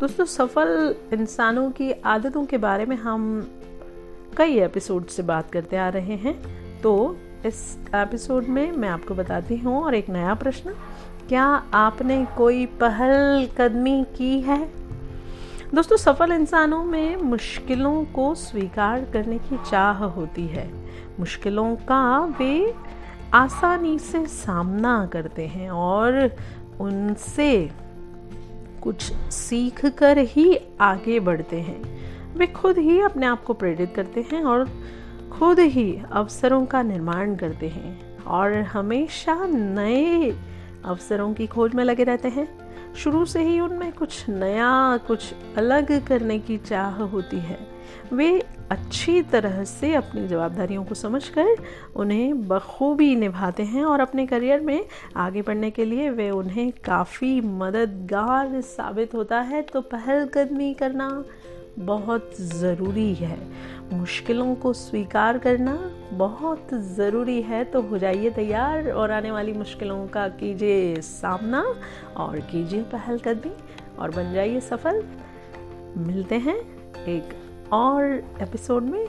दोस्तों, सफल इंसानों की आदतों के बारे में हम कई एपिसोड से बात करते आ रहे हैं। तो इस एपिसोड में मैं आपको बताती हूँ और एक नया प्रश्न। क्या आपने कोई पहल कदमी की है? दोस्तों, सफल इंसानों में मुश्किलों को स्वीकार करने की चाह होती है। मुश्किलों का वे आसानी से सामना करते हैं और उनसे कुछ सीख कर ही आगे बढ़ते हैं। वे खुद ही अपने आप को प्रेरित करते हैं और खुद ही अवसरों का निर्माण करते हैं और हमेशा नए अवसरों की खोज में लगे रहते हैं। शुरू से ही उनमें कुछ नया, कुछ अलग करने की चाह होती है। वे अच्छी तरह से अपनी जवाबदारियों को समझकर उन्हें बखूबी निभाते हैं और अपने करियर में आगे बढ़ने के लिए वे उन्हें काफ़ी मददगार साबित होता है। तो पहलकदमी करना बहुत ज़रूरी है। मुश्किलों को स्वीकार करना बहुत ज़रूरी है। तो हो जाइए तैयार और आने वाली मुश्किलों का कीजिए सामना और कीजिए पहलकदमी और बन जाइए सफल। मिलते हैं एक और एपिसोड में।